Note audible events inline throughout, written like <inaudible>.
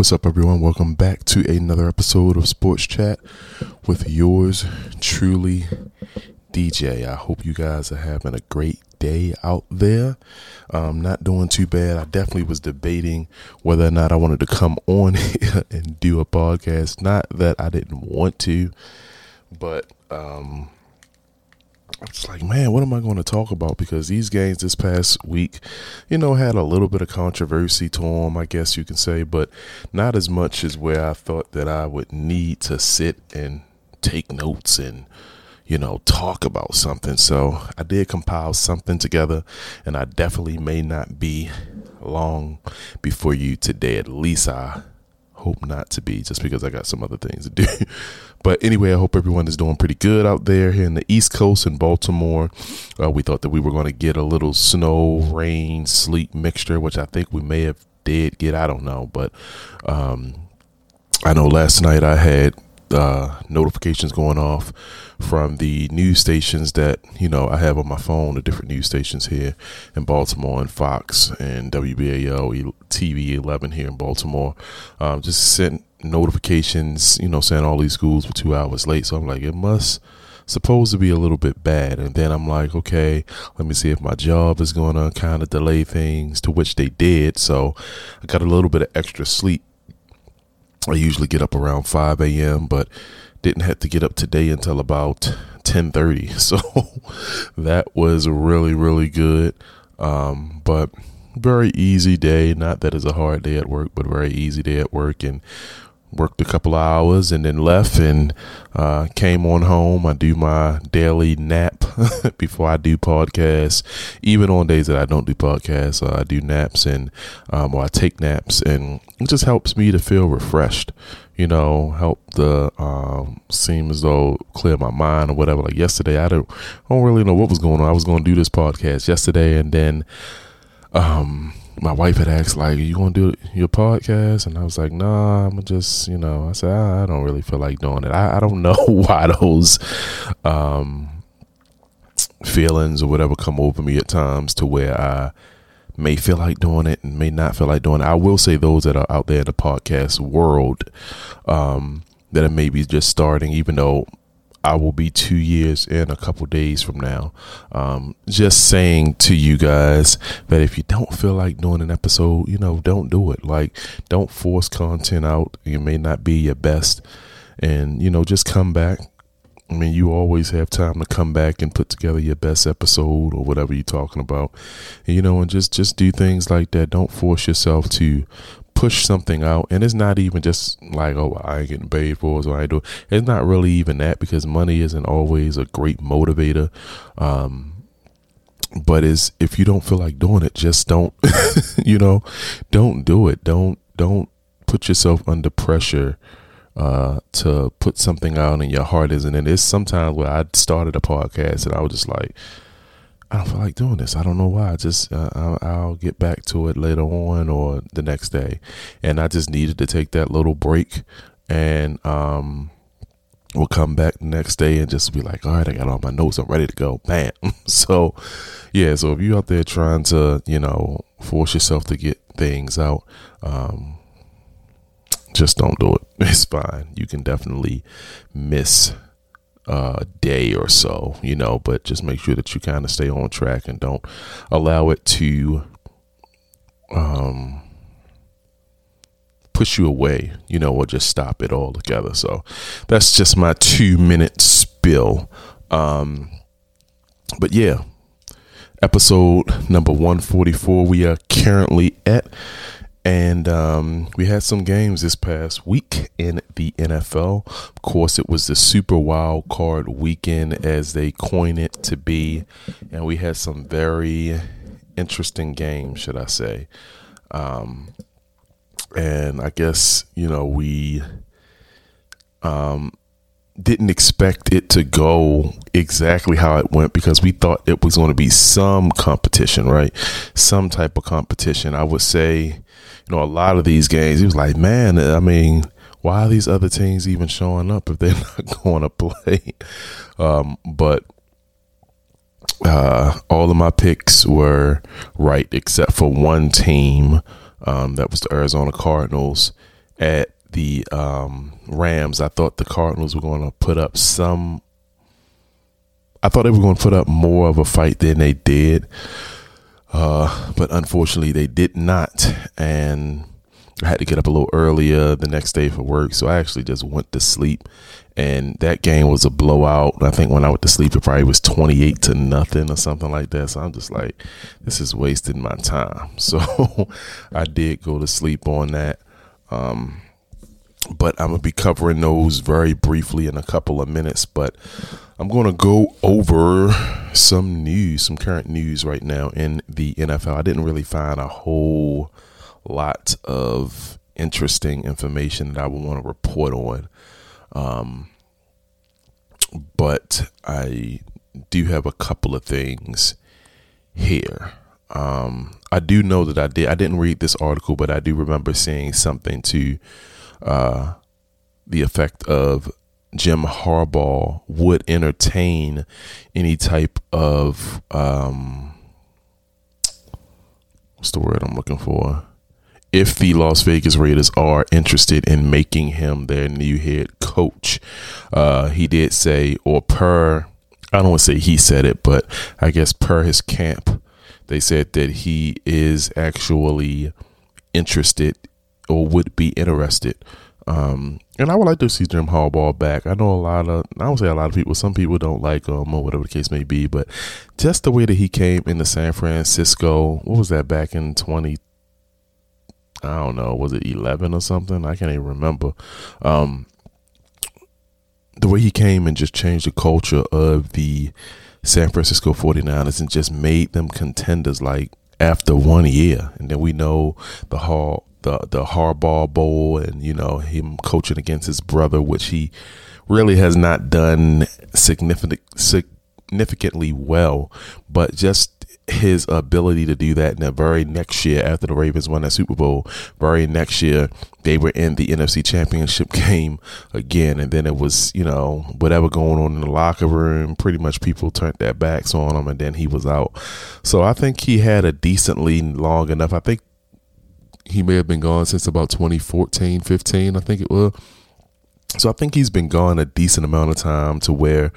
What's up, everyone? Welcome back to another episode of Sports Chat with yours truly, DJ. I hope you guys are having a great day out there. Um, not doing too bad. I definitely was debating whether or not I wanted to come on here <laughs> and do a podcast. Not that I didn't want to, but um, it's like, man, what am I going to talk about? Because these games this past week, you know, had a little bit of controversy to them, I guess you can say, but not as much as where I thought that I would need to sit and take notes and, you know, talk about something. So I did compile something together, and I definitely may not be long before you today. At least I hope not to be, just because I got some other things to do. <laughs> But anyway, I hope everyone is doing pretty good out there here in the East Coast in Baltimore. Uh, we thought that we were going to get a little snow, rain, sleet mixture, which I think we may have did get. I don't know, but um, I know last night I had uh, notifications going off from the news stations that you know I have on my phone, the different news stations here in Baltimore and Fox and WBAL TV 11 here in Baltimore. Um, just sent notifications, you know, saying all these schools were two hours late. So I'm like, it must supposed to be a little bit bad. And then I'm like, okay, let me see if my job is going to kind of delay things, to which they did. So I got a little bit of extra sleep. I usually get up around 5 a.m., but didn't have to get up today until about 10:30. <laughs> So that was really really good. Um, but very easy day. Not that it's a hard day at work, but very easy day at work and worked a couple of hours and then left and uh, came on home. I do my daily nap <laughs> before I do podcasts. Even on days that I don't do podcasts, uh, I do naps and um, or I take naps, and it just helps me to feel refreshed. You know, help the um, seem as though clear my mind or whatever. Like yesterday, I don't, I don't really know what was going on. I was going to do this podcast yesterday, and then um my wife had asked like Are you gonna do your podcast? And i was like nah i'm just you know i said i, I don't really feel like doing it. I, I don't <laughs> know why those um feelings or whatever come over me at times to where i may feel like doing it and may not feel like doing it. I will say those that are out there in the podcast world um that are maybe just starting even though I will be two years in a couple days from now. Um, just saying to you guys that if you don't feel like doing an episode, you know, don't do it. Like, don't force content out. It may not be your best. And, you know, just come back. I mean, you always have time to come back and put together your best episode or whatever you're talking about. And, you know, and just, just do things like that. Don't force yourself to push something out, and it's not even just like, oh, I ain't getting paid for it, so I do. It's not really even that because money isn't always a great motivator. Um, but is if you don't feel like doing it, just don't. <laughs> you know, don't do it. Don't don't put yourself under pressure uh, to put something out and your heart isn't in it. It's sometimes where I started a podcast and I was just like I don't feel like doing this. I don't know why. I just uh, I'll, get back to it later on or the next day, and I just needed to take that little break, and um, we'll come back the next day and just be like, all right, I got all my notes. I'm ready to go. <laughs> Bam. so, yeah. So if you're out there trying to, you know, force yourself to get things out, um, just don't do it. <laughs> It's fine. You can definitely miss uh, day or so, you know, but just make sure that you kind of stay on track and don't allow it to um, push you away, you know, or just stop it altogether. So that's just my two minute spill. Um, but yeah, episode number 144, we are currently at and um, we had some games this past week in the NFL. Of course, it was the Super Wild Card weekend, as they coin it to be. And we had some very interesting games, should I say. Um, and I guess, you know, we um, didn't expect it to go exactly how it went because we thought it was going to be some competition, right? Some type of competition. I would say know, a lot of these games, he was like, man, I mean, why are these other teams even showing up if they're <laughs> not going to play? Um, but uh, all of my picks were right except for one team. Um, that was the Arizona Cardinals. at the um, Rams, I thought the Cardinals were going to put up some. I thought they were going to put up more of a fight than they did, uh, but unfortunately they did not, and I had to get up a little earlier the next day for work, so I actually just went to sleep. And that game was a blowout. I think when I went to sleep, it probably was twenty eight to nothing or something like that. So I'm just like, this is wasting my time. <laughs> So I did go to sleep on that. Um, but I'm gonna be covering those very briefly in a couple of minutes. But I'm gonna go over some news, some current news right now in the NFL. I didn't really find a whole lot of interesting information that I would want to report on. Um, but I do have a couple of things here. Um, I do know that I did. I didn't read this article, but I do remember seeing something to uh, the effect of Jim Harbaugh would entertain any type of um, what's the word I'm looking for? If the Las Vegas Raiders are interested in making him their new head coach, uh, he did say, or per, I don't want to say he said it, but I guess per his camp, they said that he is actually interested or would be interested. Um, and I would like to see Jim Harbaugh back. I know a lot of, I would say a lot of people, some people don't like him or whatever the case may be, but just the way that he came into San Francisco, what was that back in 20, I don't know, was it 11 or something? I can't even remember. Um, the way he came and just changed the culture of the San Francisco 49ers and just made them contenders like after one year. And then we know the Hall the the Harbaugh Bowl and you know him coaching against his brother, which he really has not done significant significantly well, but just his ability to do that in the very next year after the Ravens won that Super Bowl, very next year they were in the NFC Championship <laughs> game again, and then it was you know whatever going on in the locker room. Pretty much people turned their backs on him, and then he was out. So I think he had a decently long enough. I think he may have been gone since about 2014, 15, I think it was. So I think he's been gone a decent amount of time to where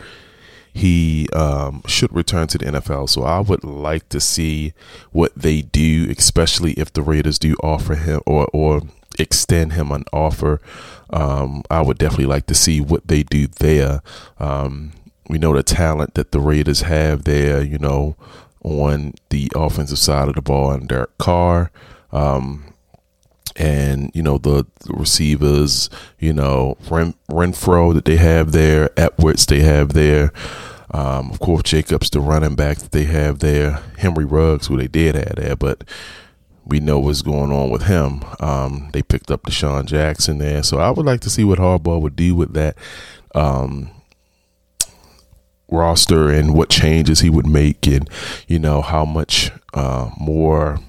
he um, should return to the NFL. So I would like to see what they do, especially if the Raiders do offer him or or extend him an offer. Um, I would definitely like to see what they do there. Um, we know the talent that the Raiders have there, you know, on the offensive side of the ball, and Derek Carr. Um, and you know the, the receivers, you know Ren, Renfrow that they have there, Edwards they have there, um, of course Jacobs the running back that they have there, Henry Ruggs who they did have there, but we know what's going on with him. Um, they picked up DeSean Jackson there, so I would like to see what Harbaugh would do with that um, roster and what changes he would make, and you know how much uh, more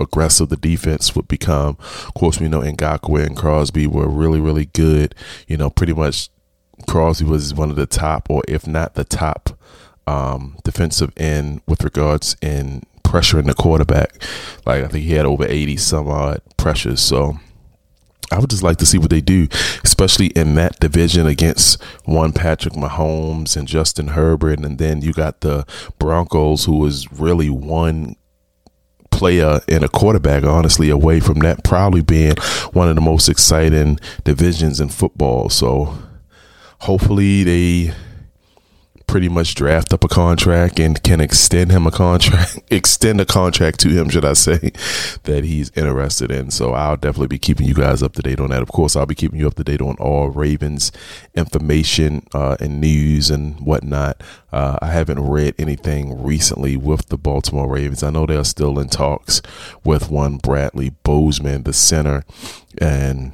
aggressive the defense would become. Of course, we know Ngakoue and Crosby were really, really good. You know, pretty much Crosby was one of the top, or if not the top, um, defensive end with regards in pressuring the quarterback. Like I think he had over eighty some odd pressures. So. I would just like to see what they do, especially in that division against one Patrick Mahomes and Justin Herbert, and then you got the Broncos, who was really one player and a quarterback, honestly, away from that probably being one of the most exciting divisions in football. So hopefully they pretty much draft up a contract and can extend him a contract, <laughs> extend a contract to him, should I say, <laughs> that he's interested in. So I'll definitely be keeping you guys up to date on that. Of course, I'll be keeping you up to date on all Ravens information uh, and news and whatnot. Uh, I haven't read anything recently with the Baltimore Ravens. I know they're still in talks with one Bradley Bozeman, the center, and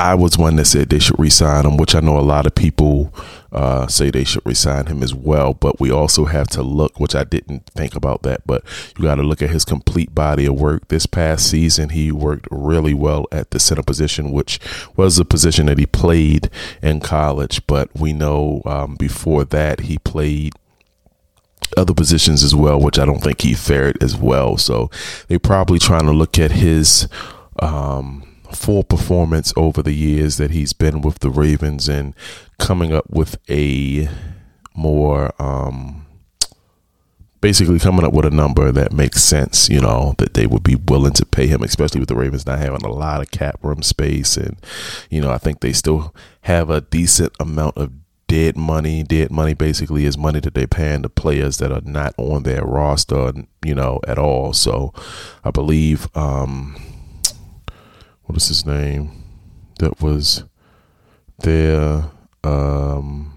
I was one that said they should resign him, which I know a lot of people uh, say they should resign him as well. But we also have to look, which I didn't think about that, but you got to look at his complete body of work. This past season, he worked really well at the center position, which was a position that he played in college. But we know um, before that, he played other positions as well, which I don't think he fared as well. So they're probably trying to look at his. Um, full performance over the years that he's been with the Ravens and coming up with a more um, basically coming up with a number that makes sense, you know, that they would be willing to pay him, especially with the Ravens not having a lot of cap room space. And, you know, I think they still have a decent amount of dead money. Dead money basically is money that they're paying the players that are not on their roster, you know, at all. So I believe, um, what is his name? That was there. um,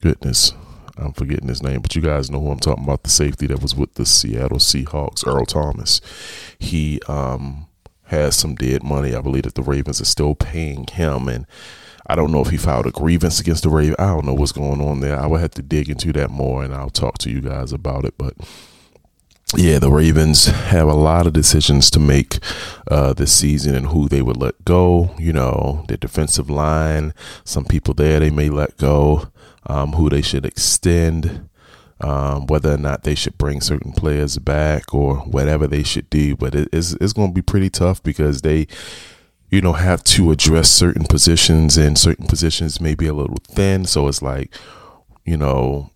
goodness I'm forgetting his name, but you guys know who I'm talking about. The safety that was with the Seattle Seahawks, Earl Thomas. He um, has some dead money. I believe that the Ravens are still paying him, and I don't know if he filed a grievance against the Ravens. I don't know what's going on there. I would have to dig into that more, and I'll talk to you guys about it. But yeah, the Ravens have a lot of decisions to make uh, this season and who they would let go. You know, their defensive line, some people there they may let go um, who they should extend, um, whether or not they should bring certain players back or whatever they should do. But it, it's, it's going to be pretty tough because they, you know, have to address certain positions and certain positions may be a little thin. So it's like, you know,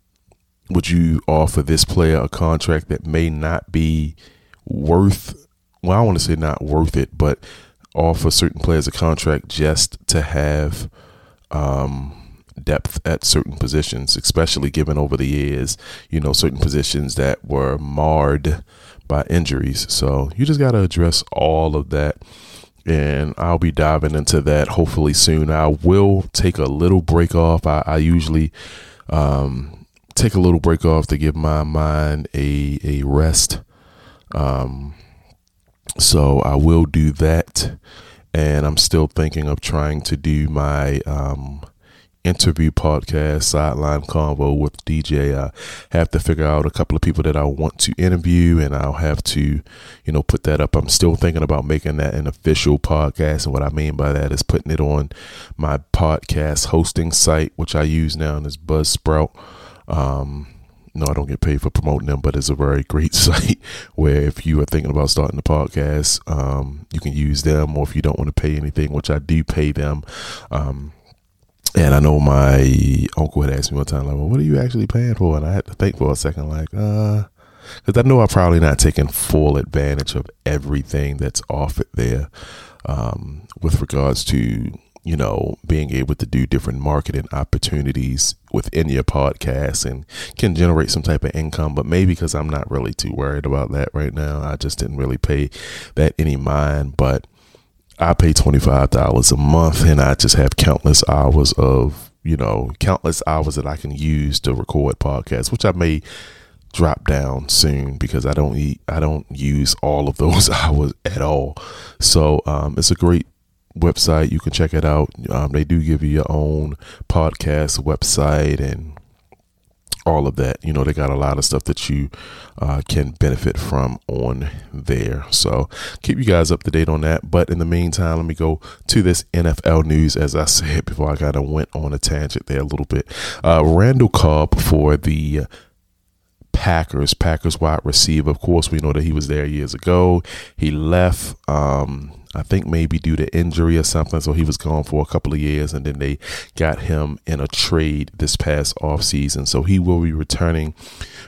would you offer this player a contract that may not be worth, well, I want to say not worth it, but offer certain players a contract just to have, um, depth at certain positions, especially given over the years, you know, certain positions that were marred by injuries. So you just got to address all of that. And I'll be diving into that hopefully soon. I will take a little break off. I, I usually um, take a little break off to give my mind a, a rest. Um, so I will do that. And I'm still thinking of trying to do my um, interview podcast, Sideline Convo with DJ. I have to figure out a couple of people that I want to interview and I'll have to, you know, put that up. I'm still thinking about making that an official podcast. And what I mean by that is putting it on my podcast hosting site, which I use now, and it's Buzzsprout. Um, no, I don't get paid for promoting them, but it's a very great <laughs> site where if you are thinking about starting a podcast, um, you can use them, or if you don't want to pay anything, which I do pay them, um, and I know my uncle had asked me one time, like, well, what are you actually paying for? And I had to think for a second, like, uh, because I know I'm probably not taking full advantage of everything that's offered there um, with regards to, you know, being able to do different marketing opportunities within your podcast and can generate some type of income. But maybe because I'm not really too worried about that right now, I just didn't really pay that any mind. But I pay $25 a month and I just have countless hours of, you know, countless hours that I can use to record podcasts, which I may drop down soon because I don't eat, I don't use all of those <laughs> hours at all. So, um, it's a great website. You can check it out. Um, they do give you your own podcast website and all of that. You know, they got a lot of stuff that you uh, can benefit from on there. So keep you guys up to date on that. But in the meantime, let me go to this NFL news. As I <laughs> said before, I kind of went on a tangent there a little bit. Uh, Randall Cobb for the Packers, Packers wide receiver. Of course, we know that he was there years ago. He left. Um, I think maybe due to injury or something. So he was gone for a couple of years and then they got him in a trade this past offseason. So he will be returning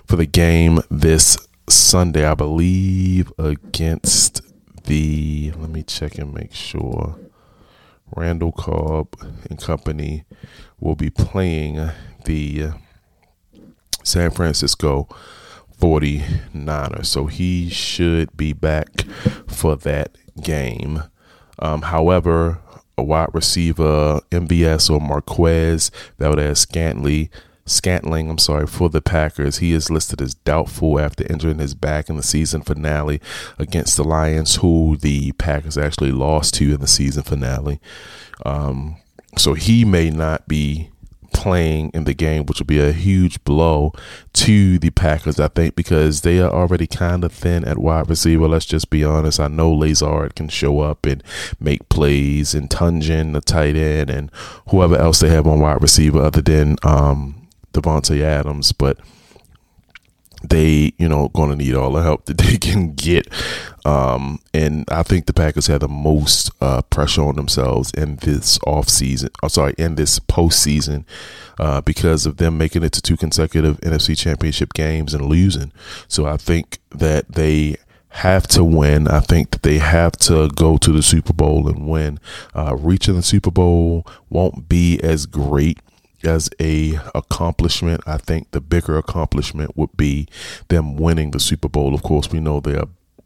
for the game this Sunday, I believe, against the, let me check and make sure. Randall Cobb and company will be playing the San Francisco 49ers. So he should be back for that game. Um, however, a wide receiver, MVS or Marquez, Valdes Scantling, Scantling, I'm sorry, for the Packers. He is listed as doubtful after injuring his back in the season finale against the Lions, who the Packers actually lost to in the season finale. Um, so he may not be playing in the game, which will be a huge blow to the Packers, I think, because they are already kind of thin at wide receiver. Let's just be honest. I know Lazard can show up and make plays, and Tonyan, the tight end, and whoever else they have on wide receiver other than um, Davante Adams, but they, you know, going to need all the help that they <laughs> can get. Um, and I think the Packers had the most uh, pressure on themselves in this offseason. I'm sorry, in this postseason, uh, because of them making it to two consecutive NFC Championship games and losing. So I think that they have to win. I think that they have to go to the Super Bowl and win. Uh, reaching the Super Bowl won't be as great as a accomplishment. I think the bigger accomplishment would be them winning the Super Bowl. Of course, we know they're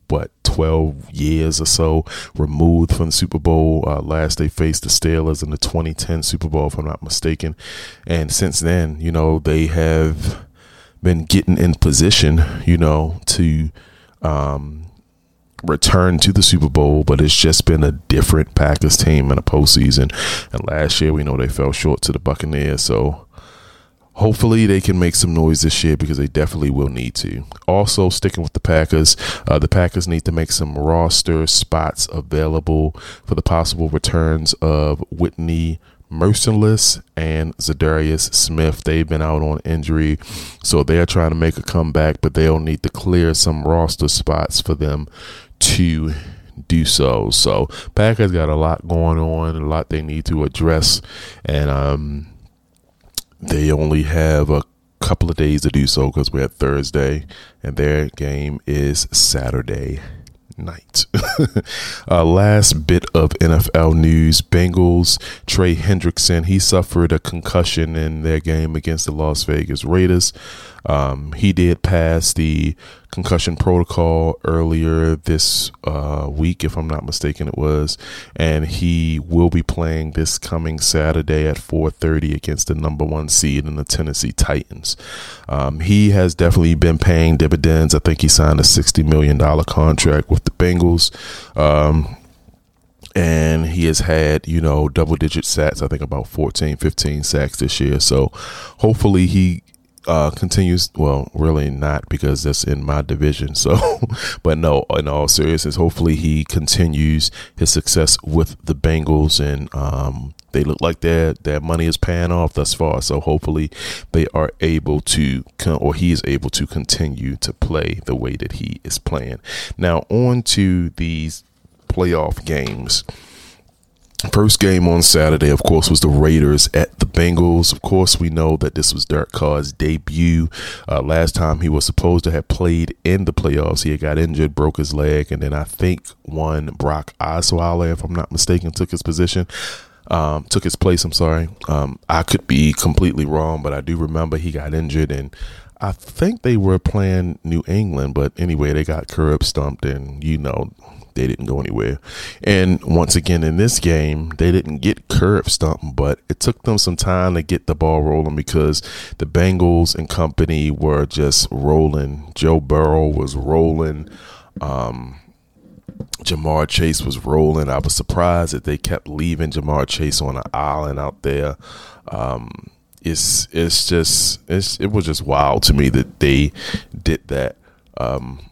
what 12 years or so removed from the Super Bowl. Uh, last they faced the Steelers in the 2010 Super Bowl, if I'm not mistaken. And since then, you know, they have been getting in position, you know, to um, return to the Super Bowl, but it's just been a different Packers team in the postseason. And last year, we know they fell short to the Buccaneers. So hopefully they can make some noise this year because they definitely will need to. Also, sticking with the Packers, uh, the Packers need to make some roster spots available for the possible returns of Whitney Mercilus and Za'Darius Smith. They've been out on injury, so they're trying to make a comeback, but they'll need to clear some roster spots for them to do so. So Packers got a lot going on, a lot they need to address, and um, they only have a couple of days to do so because we're at Thursday, and their game is Saturday night. <laughs> uh, last bit of NFL news Bengals, Trey Hendrickson, he suffered a concussion in their game against the Las Vegas Raiders. Um, he did pass the concussion protocol earlier this uh, week, if I'm not mistaken, it was, and he will be playing this coming Saturday at 4:30 against the number one seed in the Tennessee Titans. Um, he has definitely been paying dividends. I think he signed a 60 million dollar contract with the Bengals. Um, and he has had you know double digit sacks i think about 14 15 sacks this year so hopefully he uh, continues. Well, really not because that's in my division. So, <laughs> but no, in all seriousness, hopefully he continues his success with the Bengals and um, they look like their their money is paying off thus far. So hopefully they are able to or he is able to continue to play the way that he is playing. Now on to these playoff games. First game on Saturday, of course, was the Raiders at the Bengals. Of course, we know that this was Derek Carr's debut. Uh, last time he was supposed to have played in the playoffs, he had got injured, broke his leg, and then I think one Brock Osweiler, if I'm not mistaken, took his position. Um, took his place. I'm sorry. Um, I could be completely wrong, but I do remember he got injured, and I think they were playing New England. But anyway, they got curb stumped, and you know they didn't go anywhere. And once again, in this game, they didn't get curb stumped, but it took them some time to get the ball rolling because the Bengals and company were just rolling. Joe Burrow was rolling. Um, Ja'Marr Chase was rolling. I was surprised that they kept leaving Ja'Marr Chase on an island out there. Um, it's it's just it's it was just wild to me that they did that. Um,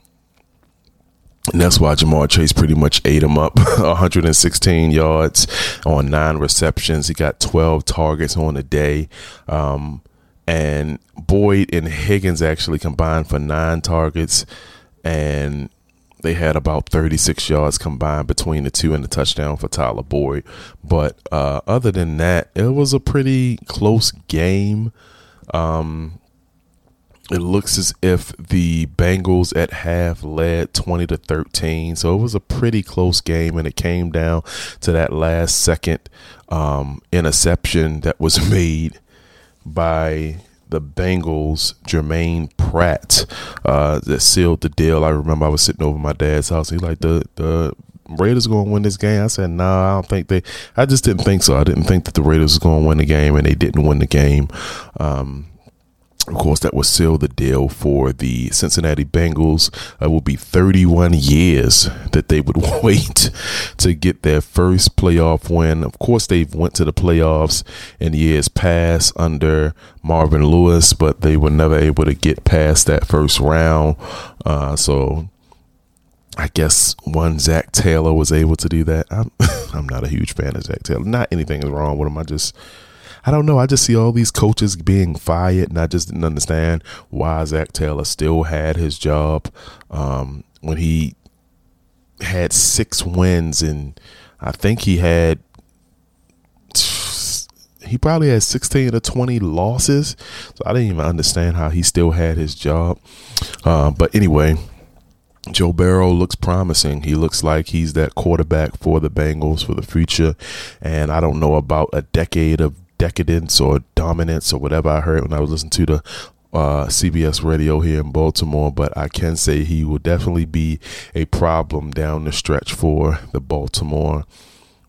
and that's why Ja'Marr Chase pretty much ate him up <laughs> 116 yards on nine receptions. He got 12 targets on the day. Um, and Boyd and Higgins actually combined for nine targets. And they had about 36 yards combined between the two and the touchdown for Tyler Boyd. But uh, other than that, it was a pretty close game. Um, it looks as if the Bengals at half led 20 to 13. So it was a pretty close game, and it came down to that last second um, interception that was <laughs> made by the Bengals, Germaine Pratt, uh, that sealed the deal. I remember I was sitting over my dad's house. He like the the Raiders going to win this game. I said, no, nah, I don't think they. I just didn't think so. I didn't think that the Raiders was going to win the game, and they didn't win the game. Um, of course, that will seal the deal for the Cincinnati Bengals. It will be 31 years that they would <laughs> wait to get their first playoff win. Of course, they've went to the playoffs in years past under Marvin Lewis, but they were never able to get past that first round. Uh, so I guess one Zac Taylor was able to do that. I'm, <laughs> I'm not a huge fan of Zac Taylor. Not anything is wrong with him. I just I don't know. I just see all these coaches being fired, and I just didn't understand why Zac Taylor still had his job um, when he had six wins, and I think he had he probably had 16 or 20 losses. So I didn't even understand how he still had his job. Uh, but anyway, Joe Burrow looks promising. He looks like he's that quarterback for the Bengals for the future. And I don't know about a decade of decadence or dominance or whatever I heard when I was listening to the uh, CBS radio here in Baltimore, but I can say he will definitely be a problem down the stretch for the Baltimore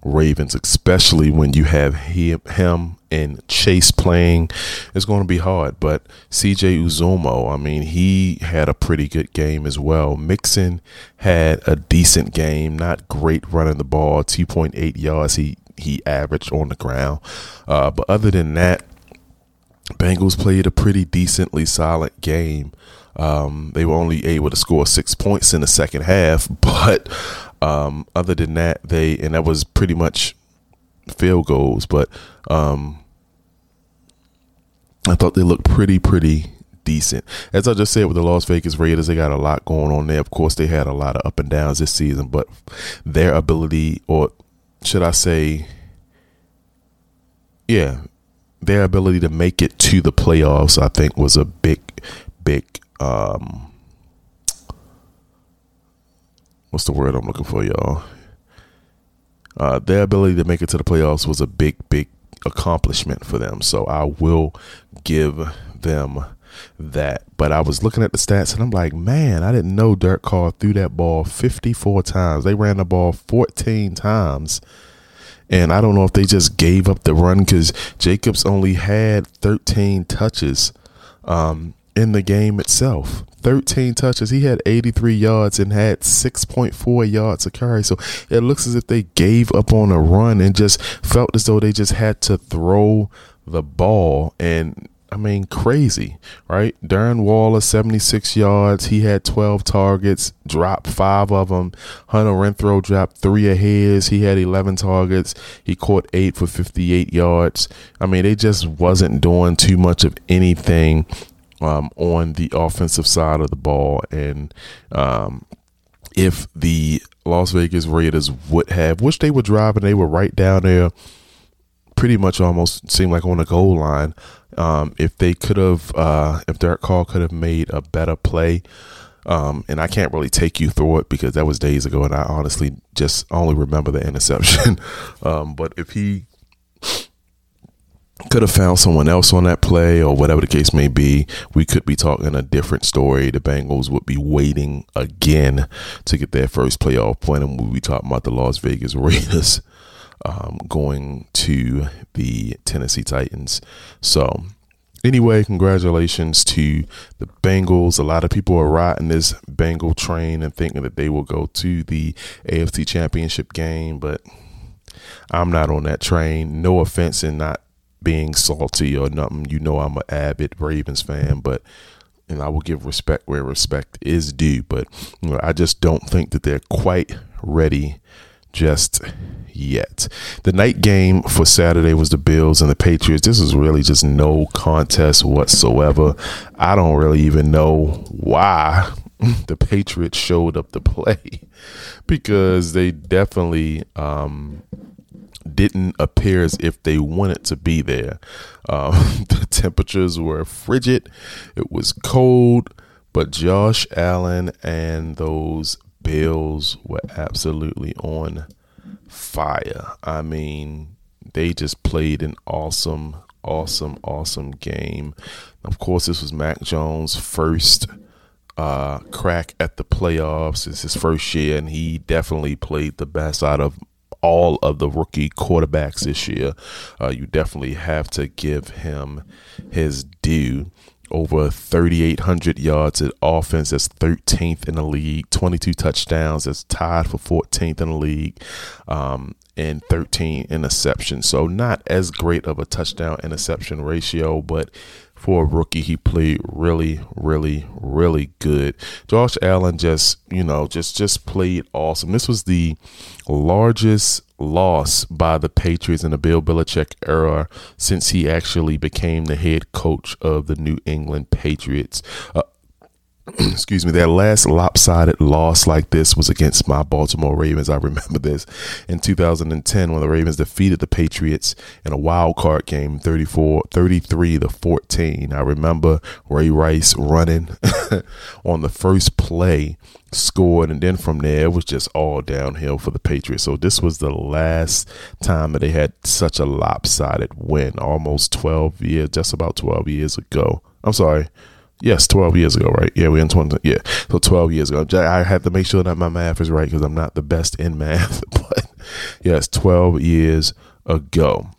Ravens, especially when you have him, and Chase playing. It's going to be hard. But CJ Uzomah, I mean, he had a pretty good game as well. Mixon had a decent game, not great running the ball, 2.8 yards he he averaged on the ground. Uh, but other than that, Bengals played a pretty decently solid game. Um, they were only able to score six points in the second half, <laughs> but um, other than that, they and that was pretty much field goals. But um, I thought they looked pretty, pretty decent. As I just said with the Las Vegas Raiders, they got a lot going on there. Of course, they had a lot of up and downs this season, but their ability, or should I say, yeah, their ability to make it to the playoffs, I think, was a big, big. Um, what's the word I'm looking for, y'all? Uh, their ability to make it to the playoffs was a big, big accomplishment for them. So I will give them that. But I was looking at the stats and I'm like, man, I didn't know Derek Carr threw that ball 54 times. They ran the ball 14 times. And I don't know if they just gave up the run because Jacobs only had 13 touches um, in the game itself. 13 touches. He had 83 yards and had 6.4 yards a carry. So it looks as if they gave up on a run and just felt as though they just had to throw the ball. And I mean, crazy, right? Darren Waller, 76 yards. He had 12 targets, dropped five of them. Hunter Renfrow dropped three of his. He had 11 targets. He caught eight for 58 yards. I mean, they just wasn't doing too much of anything um, on the offensive side of the ball. And um, if the Las Vegas Raiders would have, which they were driving, they were right down there pretty much almost seemed like on the goal line. Um, if they could have, uh, if Derek Carr could have made a better play, um, and I can't really take you through it because that was days ago, and I honestly just only remember the interception. <laughs> um, but if he could have found someone else on that play or whatever the case may be, we could be talking a different story. The Bengals would be waiting again to get their first playoff point, and we'll be talking about the Las Vegas <laughs> Raiders um, going to the Tennessee Titans. So, anyway, congratulations to the Bengals. A lot of people are riding this Bengal train and thinking that they will go to the AFC Championship game, but I'm not on that train. No offense in not being salty or nothing. You know, I'm an avid Ravens fan, but and I will give respect where respect is due. But you know, I just don't think that they're quite ready just yet. The night game for Saturday was the Bills and the Patriots. This is really just no contest whatsoever. I don't really even know why <laughs> the Patriots showed up to play <laughs> because they definitely um, didn't appear as if they wanted to be there. Um, <laughs> the temperatures were frigid, it was cold, but Josh Allen and those Bills were absolutely on fire. I mean, they just played an awesome, awesome, awesome game. Of course, this was Mac Jones' first uh, crack at the playoffs. It's his first year, and he definitely played the best out of all of the rookie quarterbacks this year. Uh, you definitely have to give him his due over 3,800 yards at offense. That's 13th in the league. 22 touchdowns. That's tied for 14th in the league. Um, and 13 interceptions. So not as great of a touchdown interception ratio, but for a rookie, he played really, really, really good. Josh Allen just, you know, just just played awesome. This was the largest loss by the Patriots in the Bill Belichick era since he actually became the head coach of the New England Patriots. Uh, <clears throat> excuse me, their last lopsided loss like this was against my Baltimore Ravens. I <laughs> remember this in 2010 when the Ravens defeated the Patriots in a wild card game 34 33 to 14. I remember Ray Rice running <laughs> on the first play scored and then from there it was just all downhill for the Patriots. So this was the last time that they had such a lopsided win almost 12 years just about 12 years ago. I'm sorry. Yes, 12 years ago, right? Yeah, we're in 20. Yeah, so 12 years ago. I had to make sure that my math is right because I'm not the best in math. <laughs> But yes, 12 years ago.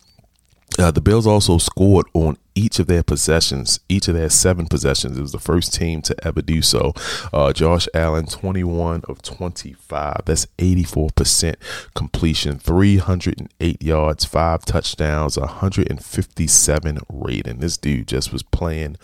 Uh, the Bills also scored on each of their possessions, each of their seven possessions. It was the first team to ever do so. Uh, Josh Allen, 21 of 25. That's 84% completion, 308 yards, five touchdowns, 157 rating. This dude just was playing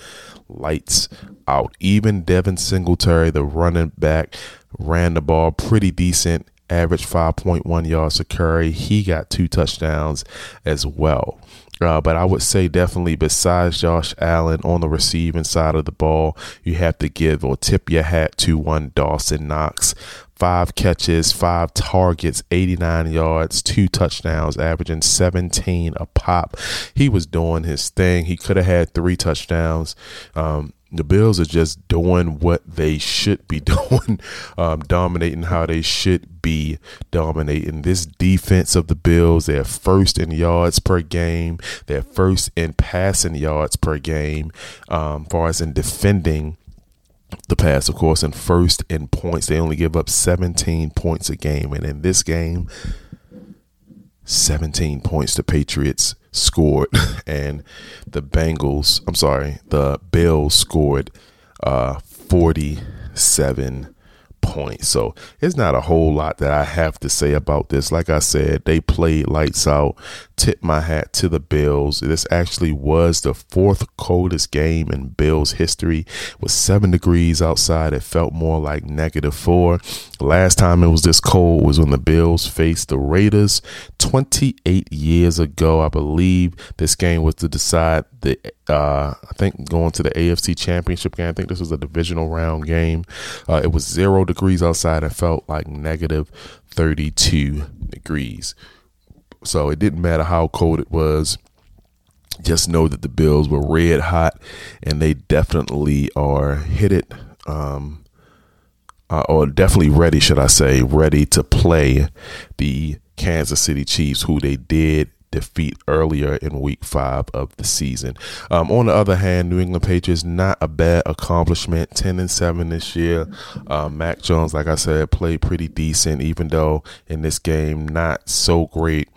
lights out. Even Devin Singletary, the running back, ran the ball pretty decent average 5.1 yards to Curry. He got two touchdowns as well. Uh, but I would say definitely besides Josh Allen on the receiving side of the ball, you have to give or tip your hat to one Dawson Knox. Five catches, five targets, 89 yards, two touchdowns, averaging 17 a pop. He was doing his thing. He could have had three touchdowns. Um, the Bills are just doing what they should be <laughs> doing, um, dominating how they should be dominating. This defense of the Bills, they're first in yards per game, they're first in passing yards per game, um, far as in defending the pass, of course, and first in points. They only give up 17 points a game, and in this game, 17 points to Patriots scored, <laughs> and the Bengals, I'm sorry, the Bills scored uh, 47 points. So it's not a whole lot that I have to say about this. Like I said, they played lights out. Tip my hat to the Bills. This actually was the fourth coldest game in Bills history. Was seven degrees outside. It felt more like negative four. last time it was this cold was when the Bills faced the Raiders 28 years ago. I believe this game was to decide the uh, I think going to the AFC Championship game. I think this was a divisional round game. Uh, it was zero degrees outside. It felt like negative 32 degrees. So it didn't matter how cold it was. Just know that the Bills were red hot, and they definitely are hit it. Um, uh, or definitely ready, should I say, ready to play the Kansas City Chiefs, who they did defeat earlier in week five of the season. Um, on the other hand, New England Patriots, not a bad accomplishment, 10 and 7 this year. Uh, Mac Jones, like I said, played pretty decent, even though in this game, not so great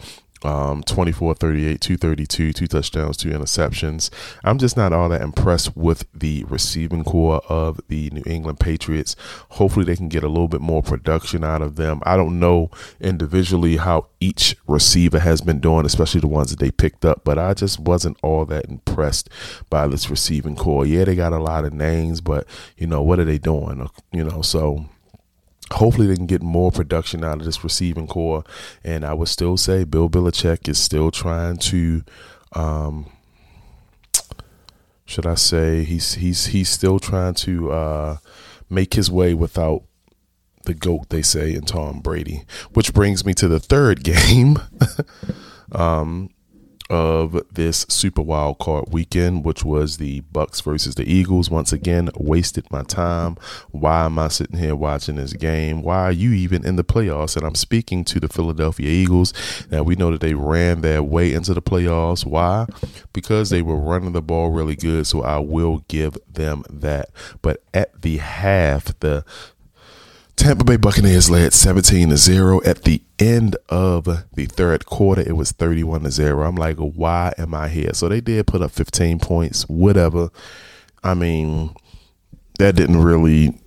um, 24 38, 232, two touchdowns, two interceptions. I'm just not all that impressed with the receiving corps of the New England Patriots. Hopefully, they can get a little bit more production out of them. I don't know individually how each receiver has been doing, especially the ones that they picked up, but I just wasn't all that impressed by this receiving corps. Yeah, they got a lot of names, but, you know, what are they doing? You know, so hopefully they can get more production out of this receiving corps. And I would still say Bill Belichick is still trying to, um, should I say, he's he's he's still trying to uh, make his way without the goat they say in Tom Brady. Which brings me to the third <laughs> game. <laughs> um, of this Super Wild Card weekend, which was the Bucs versus the Eagles. Once again, wasted my time. Why am I sitting here watching this game? Why are you even in the playoffs? And I'm speaking to the Philadelphia Eagles. Now we know that they ran their way into the playoffs. Why? Because they were running the ball really good. So I will give them that. But at the half, the Tampa Bay Buccaneers led 17 to 0 at the end of the third quarter. It was 31 to 0. I'm like, why am I here? So they did put up 15 points, whatever. I mean, that didn't really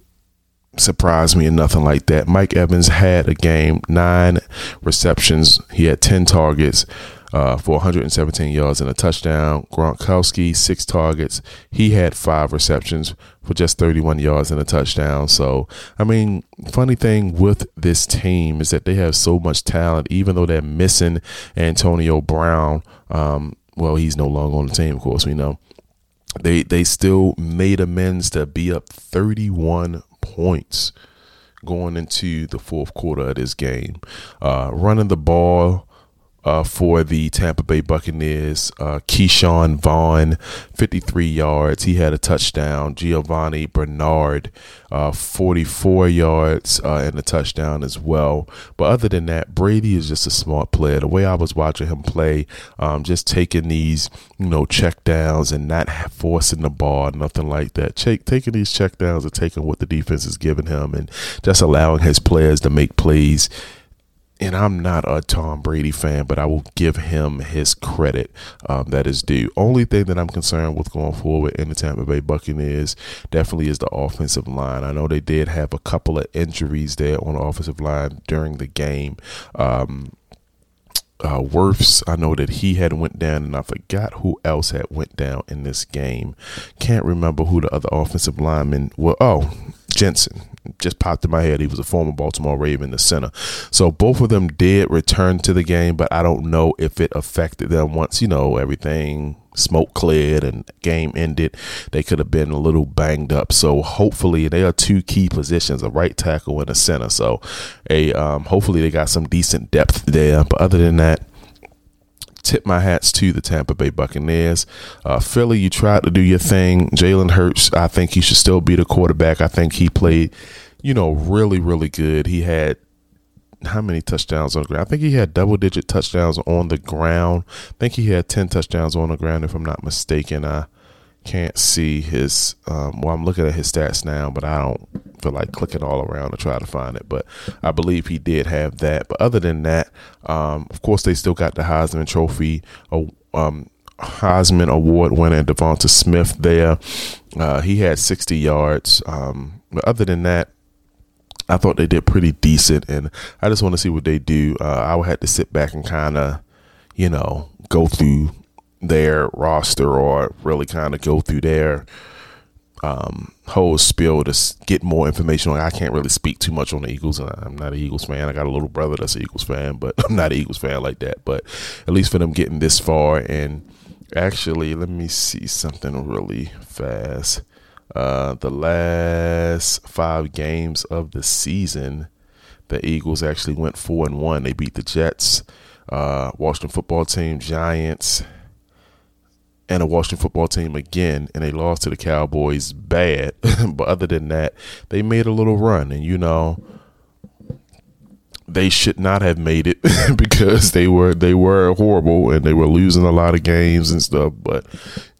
surprise me or nothing like that. Mike Evans had a game, nine receptions. He had 10 targets uh, for 117 yards and a touchdown. Gronkowski, six targets. He had five receptions for just 31 yards and a touchdown. So, I mean, funny thing with this team is that they have so much talent, even though they're missing Antonio Brown. Um, well, he's no longer on the team, of course, we know. they they still made amends to be up 31 points going into the fourth quarter of this game. Uh, running the ball uh, for the Tampa Bay Buccaneers. Uh, Ke'Shawn Vaughn, 53 yards. He had a touchdown. Giovani Bernard, uh, 44 yards uh, and a touchdown as well. But other than that, Brady is just a smart player. The way I was watching him play, um, just taking these, you know, check downs and not forcing the ball, nothing like that. Taking these check downs and taking what the defense is giving him and just allowing his players to make plays and I'm not a Tom Brady fan, but I will give him his credit um, that is due. Only thing that I'm concerned with going forward in the Tampa Bay Buccaneers definitely is the offensive line. I know they did have a couple of injuries there on the offensive line during the game. Um, uh, I know that he had went down, and I forgot who else had went down in this game. Can't remember who the other offensive lineman. Well, oh, Jensen just popped in my head. He was a former Baltimore Raven, the center. So both of them did return to the game, but I don't know if it affected them once, you know, everything smoke cleared and game ended. They could have been a little banged up. So hopefully they are two key positions, a right tackle and a center. So a um, hopefully they got some decent depth there. But other than that, tip my hats to the Tampa Bay Buccaneers. Uh, Philly, you tried to do your thing. Jalen Hurts, I think he should still be the quarterback. I think he played, you know, really, really good. He had how many touchdowns on the ground? I think he had double digit touchdowns on the ground. I think he had 10 touchdowns on the ground, if I'm not mistaken. I can't see his, um, well, I'm looking at his stats now, but I don't feel like clicking all around to try to find it. But I believe he did have that. But other than that, um, of course, they still got the Heisman Trophy. Um, Heisman Award winner Devonta Smith there. Uh, he had 60 yards. Um, but other than that, I thought they did pretty decent, and I just want to see what they do. Uh, I have to sit back and kind of, you know, go through their roster or really kind of go through their um, whole spiel to get more information on. I can't really speak too much on the Eagles. And I'm not an Eagles fan. I got a little brother that's an Eagles fan, but <laughs> I'm not an Eagles fan like that. But at least for them getting this far, and actually, let me see something really fast. Uh, the last five games of the season, the Eagles actually went four and one. They beat the Jets, uh, Washington football team, Giants, and a Washington football team again, and they lost to the Cowboys bad. <laughs> but other than that, they made a little run, and you know they should not have made it <laughs> because they were they were horrible and they were losing a lot of games and stuff. But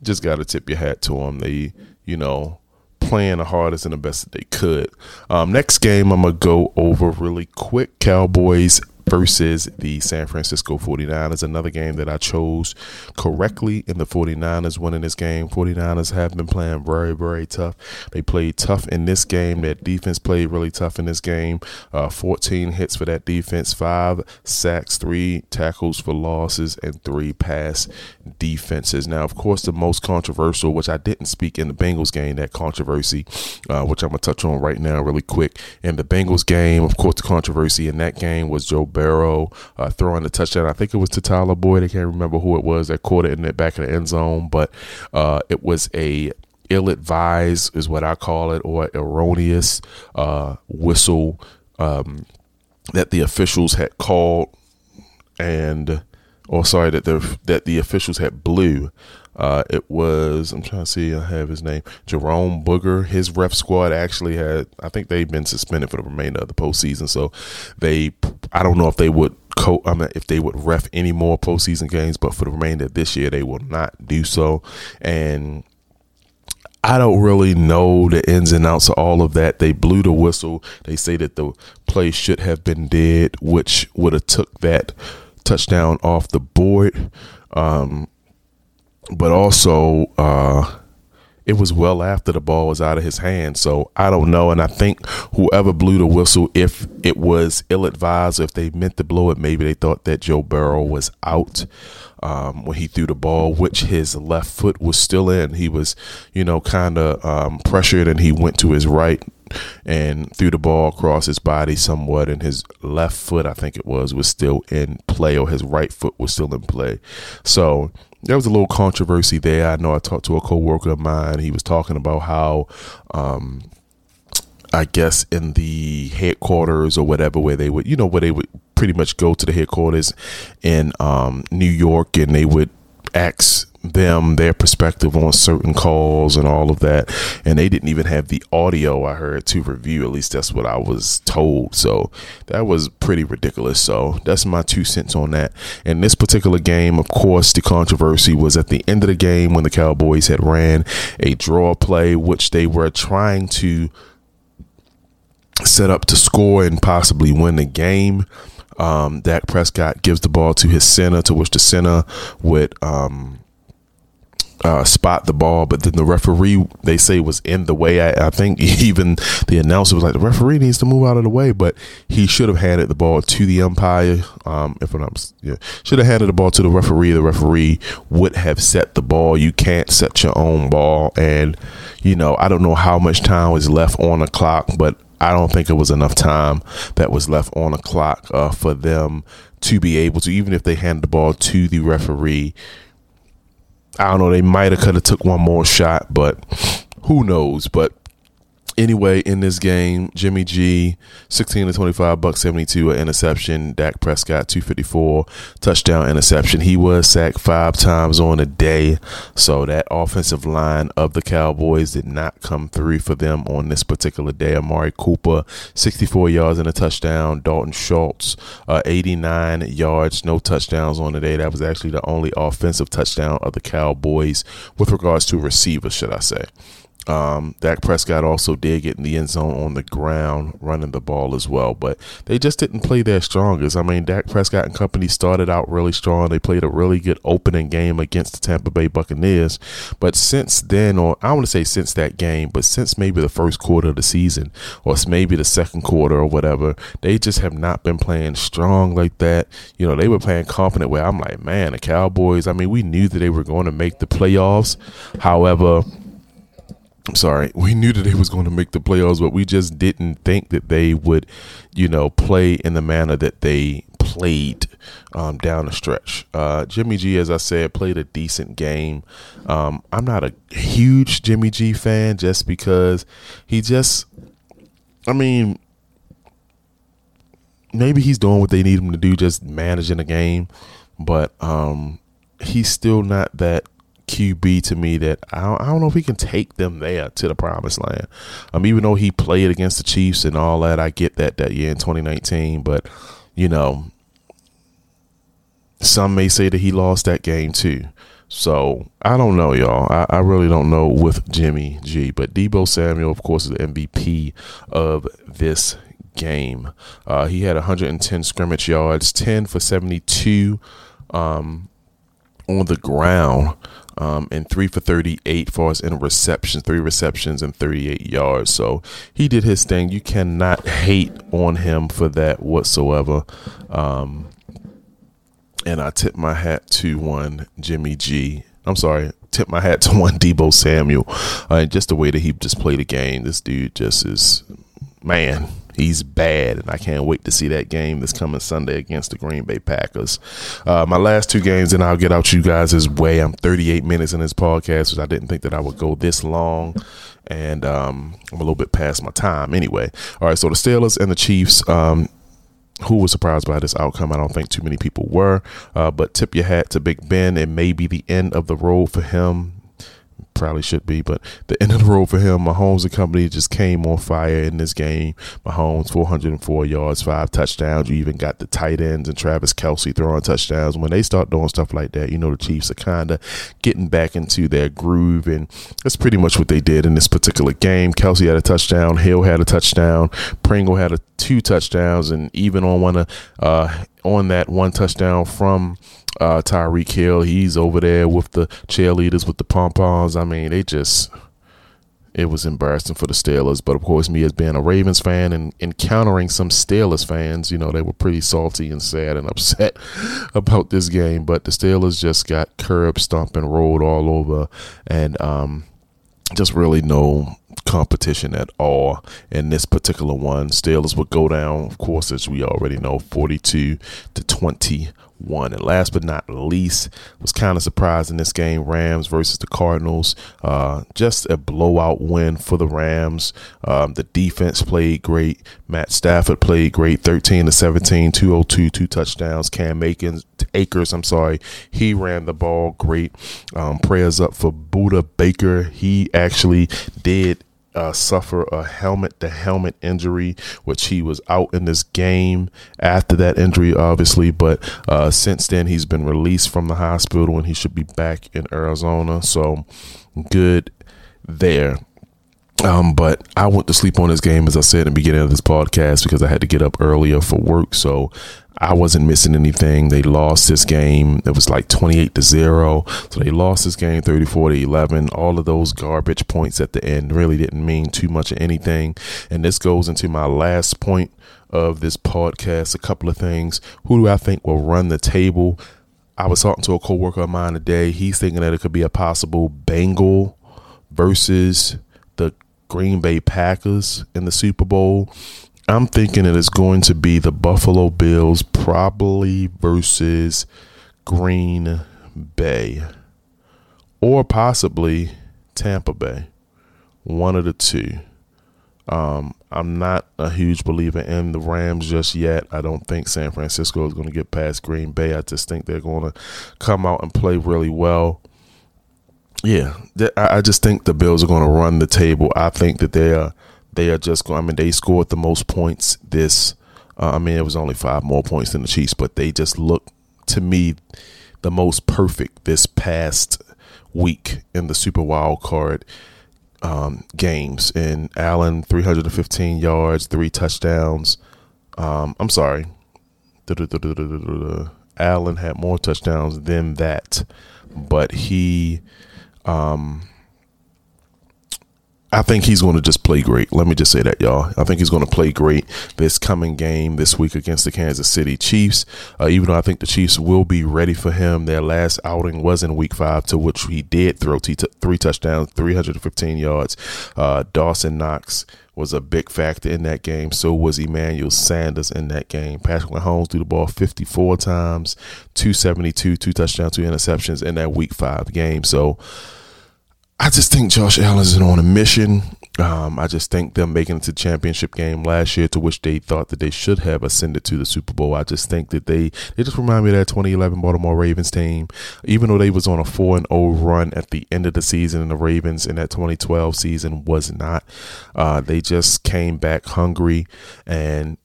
just got to tip your hat to them. They you know playing the hardest and the best that they could. Um, next game I'm gonna go over really quick. Cowboys versus the San Francisco 49ers. Another game that I chose correctly in the 49ers winning this game. 49ers have been playing very, very tough. They played tough in this game. That defense played really tough in this game. Uh, 14 hits for that defense, five sacks, three tackles for losses, and three pass defenses. Now, of course, the most controversial, which I didn't speak in the Bengals game, that controversy, uh, which I'm going to touch on right now really quick. In the Bengals game, of course, the controversy in that game was Joe Burrow uh, throwing the touchdown. I think it was to Tyler Boyd. I can't remember who it was that caught it in the back of the end zone, but uh, it was a ill-advised, is what I call it, or erroneous uh, whistle um, that the officials had called, and or sorry that the that the officials had blew. Uh, it was I'm trying to see I have his name Jerome Boger. His ref squad actually had I think they've been suspended for the remainder of the postseason. So they I don't know if they would co- I mean if they would ref any more postseason games, but for the remainder of this year they will not do so. And I don't really know the ins and outs of all of that. They blew the whistle. They say that the play should have been dead, which would have took that touchdown off the board. Um, but also uh, it was well after the ball was out of his hand. So I don't know. And I think whoever blew the whistle, if it was ill advised, if they meant to blow it, maybe they thought that Joe Burrow was out um, when he threw the ball, which his left foot was still in. He was, you know, kind of um, pressured and he went to his right and threw the ball across his body somewhat, and his left foot, I think it was, was still in play, or his right foot was still in play. So there was a little controversy there. I know I talked to a coworker of mine. He was talking about how, um, I guess in the headquarters or whatever, where they would, you know, where they would pretty much go to the headquarters in um, New York, and they would ask them their perspective on certain calls and all of that and they didn't even have the audio i heard to review. At least that's what i was told. So that was pretty ridiculous. So that's my two cents on that. In this particular game of course the controversy was at the end of the game when the cowboys had ran a draw play which they were trying to set up to score and possibly win the game um, Dak Prescott gives the ball to his center, to which the center would um, uh, spot the ball, but then the referee they say was in the way. I, I, think <laughs> even the announcer was like, the referee needs to move out of the way, but he should have handed the ball to the umpire. Um, if I'm yeah, should have handed the ball to the referee. The referee would have set the ball. You can't set your own ball, and you know I don't know how much time is left on the clock, but I don't think it was enough time that was left on the clock uh, for them to be able to, even if they handed the ball to the referee I don't know. They might have could have took one more shot, but who knows? But anyway, in this game, Jimmy G, 16 to 25, buck 72, an interception. Dak Prescott, 254, touchdown interception. He was sacked five times on a day. So that offensive line of the Cowboys did not come through for them on this particular day. Amari Cooper, 64 yards and a touchdown. Dalton Schultz, uh, 89 yards, no touchdowns on the day. That was actually the only offensive touchdown of the Cowboys with regards to receivers, should I say. Um, Dak Prescott also did get in the end zone on the ground, running the ball as well, but they just didn't play their strongest. I mean, Dak Prescott and company started out really strong. They played a really good opening game against the Tampa Bay Buccaneers, but since then, or I want to say since that game, but since maybe the first quarter of the season, or maybe the second quarter or whatever, they just have not been playing strong like that. You know, they were playing confident. Where I'm like, man, the Cowboys. I mean, we knew that they were going to make the playoffs. However sorry, we knew that they was going to make the playoffs, but we just didn't think that they would, you know, play in the manner that they played um, down the stretch. Uh, Jimmy G, as I said, played a decent game. Um, I'm not a huge Jimmy G fan just because he just, I mean, maybe he's doing what they need him to do, just managing the game, but um, he's still not that QB to me that I don't, I don't, know if he can take them there to the promised land. Um, even though he played against the Chiefs and all that, I get that that year in 2019, but you know, some may say that he lost that game too. So I don't know, y'all. I, I really don't know with Jimmy G. But Deebo Samuel, of course, is the MVP of this game. Uh, he had 110 scrimmage yards, 10 for 72 um, on the ground um, and three for 38 for us in receptions, three receptions and 38 yards. So he did his thing. You cannot hate on him for that whatsoever. Um, and I tip my hat to one Jimmy G. I'm sorry, tip my hat to <laughs> one Deebo Samuel. Uh, just the way that he just played the game. This dude just is, man, he's bad, and I can't wait to see that game this coming Sunday against the Green Bay Packers. Uh, my last two games, and I'll get out you guys' way. I'm 38 minutes in this podcast, which I didn't think that I would go this long, and um, I'm a little bit past my time anyway. All right, so the Steelers and the Chiefs. Um, who was surprised by this outcome? I don't think too many people were. Uh, but tip your hat to Big Ben. It may be the end of the road for him probably should be, but the end of the road for him, Mahomes and company just came on fire in this game. Mahomes, 404 yards, five touchdowns. You even got the tight ends and Travis Kelce throwing touchdowns. When they start doing stuff like that, you know, the Chiefs are kind of getting back into their groove, and that's pretty much what they did in this particular game. Kelce had a touchdown, Hill had a touchdown, Pringle had a, two touchdowns, and even on one of, uh, on that one touchdown from uh, Tyreek Hill. He's over there with the cheerleaders with the pom poms. I mean, they just it was embarrassing for the Steelers. But of course, me as being a Ravens fan and encountering some Steelers fans, you know, they were pretty salty and sad and <laughs> upset about this game. But the Steelers just got curb stomped and rolled all over, and um, just really no competition at all in this particular one. Steelers would go down, of course, as we already know, 42 to 20 one. And last but not least, was kind of surprised in this game Rams versus the Cardinals. Uh, just a blowout win for the Rams. Um, the defense played great. Matt Stafford played great 13 to 17, 202, two touchdowns. Cam Akins, Akers, I'm sorry, he ran the ball great. Um, prayers up for Budda Baker. He actually did uh, suffer a helmet to helmet injury, which he was out in this game after that injury, obviously. But uh, since then, he's been released from the hospital and he should be back in Arizona. So good there. Um, but I went to sleep on this game, as I said in the beginning of this podcast, because I had to get up earlier for work. So I wasn't missing anything. They lost this game. It was like 28 to 0. So they lost this game 34 to 11. All of those garbage points at the end really didn't mean too much of anything. And this goes into my last point of this podcast. A couple of things. Who do I think will run the table? I was talking to a coworker of mine today. He's thinking that it could be a possible Bengal versus the Green Bay Packers in the Super Bowl. I'm thinking it is going to be the Buffalo Bills, probably versus Green Bay, or possibly Tampa Bay. One of the two. Um, I'm not a huge believer in the Rams just yet. I don't think San Francisco is going to get past Green Bay. I just think they're going to come out and play really well. Yeah, I just think the Bills are going to run the table. I think that they are they are just going. I mean, they scored the most points this. Uh, I mean, it was only five more points than the Chiefs, but they just look to me the most perfect this past week in the Super Wild Card um, games. And Allen, 315 yards, three touchdowns. Um, I'm sorry. Allen had more touchdowns than that, but he um, I think he's going to just play great. Let me just say that, y'all. I think he's going to play great this coming game this week against the Kansas City Chiefs. Uh, even though I think the Chiefs will be ready for him. Their last outing was in Week Five, to which he did throw t- three touchdowns, 315 yards. Uh, Dawson Knox was a big factor in that game. So was Emmanuel Sanders in that game. Patrick Mahomes threw the ball 54 times, 272, two touchdowns, two interceptions in that Week Five game. So I just think Josh Allen is on a mission. Um, I just think them making it to championship game last year, to which they thought that they should have ascended to the Super Bowl. I just think that they they just remind me of that 2011 Baltimore Ravens team. Even though they was on a four and zero run at the end of the season, and the Ravens in that 2012 season was not. Uh, they just came back hungry and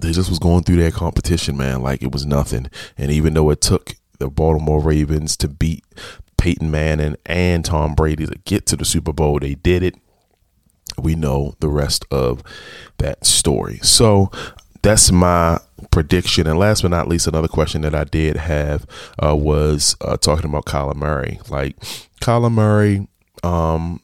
they just was going through that competition, man, like it was nothing. And even though it took the Baltimore Ravens to beat Peyton Manning and Tom Brady to get to the Super Bowl. They did it. We know the rest of that story. So that's my prediction. And last but not least, another question that I did have uh, was uh, talking about Kyler Murray. Like Kyler Murray, um,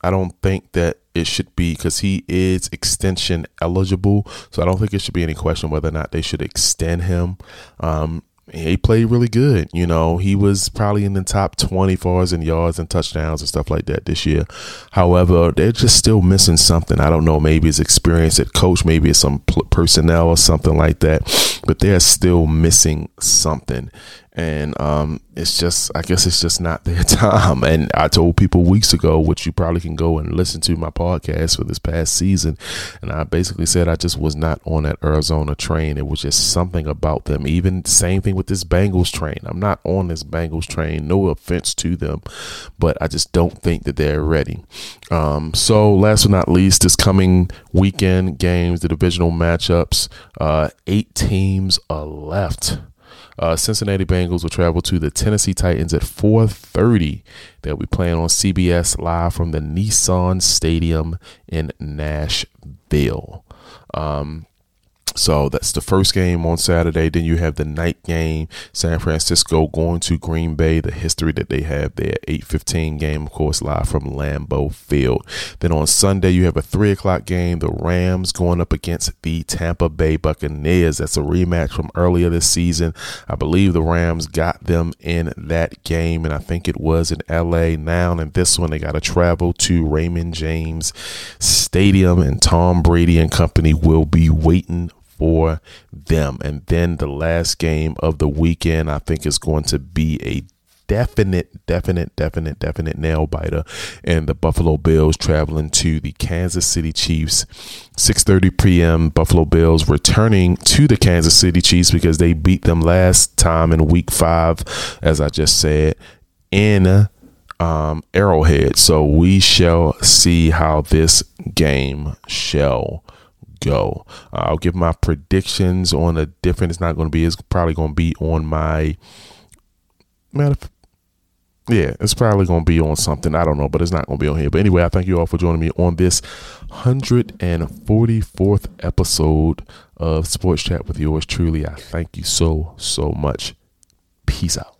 I don't think that it should be because he is extension eligible. So I don't think it should be any question whether or not they should extend him. Um, he played really good. You know, he was probably in the top 20 fars in yards and touchdowns and stuff like that this year. However, they're just still missing something. I don't know. Maybe it's experience at coach, maybe it's some personnel or something like that, but they're still missing something and um, it's just I guess it's just not their <laughs> time. And I told people weeks ago, which you probably can go and listen to my podcast for this past season, and I basically said I just was not on that Arizona train. It was just something about them. Even same thing with this Bengals train. I'm not on this Bengals train. No offense to them, but I just don't think that they're ready. Um, so last but not least, this coming weekend games, the divisional matchups, uh, eight teams are left. Uh, Cincinnati Bengals will travel to the Tennessee Titans at 4:30. They'll be playing on CBS live from the Nissan Stadium in Nashville. Um, so that's the first game on Saturday. Then you have the night game, San Francisco going to Green Bay, the history that they have there. 8:15 game, of course, live from Lambeau Field. Then on Sunday you have a three o'clock game, the Rams going up against the Tampa Bay Buccaneers. That's a rematch from earlier this season. I believe the Rams got them in that game, and I think it was in LA. Now in this one, they got to travel to Raymond James Stadium, and Tom Brady and company will be waiting for them. And then the last game of the weekend, I think, is going to be a definite, definite, definite, definite nail biter. And the Buffalo Bills traveling to the Kansas City Chiefs. 6:30 p.m. Buffalo Bills returning to the Kansas City Chiefs because they beat them last time in Week Five, as I just said, in um, Arrowhead. So we shall see how this game shall go. I'll give my predictions on a different. It's not going to be. It's probably going to be on my. Matter of, yeah, it's probably going to be on something. I don't know, but it's not going to be on here. But anyway, I thank you all for joining me on this 144th episode of Sports Chat with yours truly. I thank you so, so much. Peace out.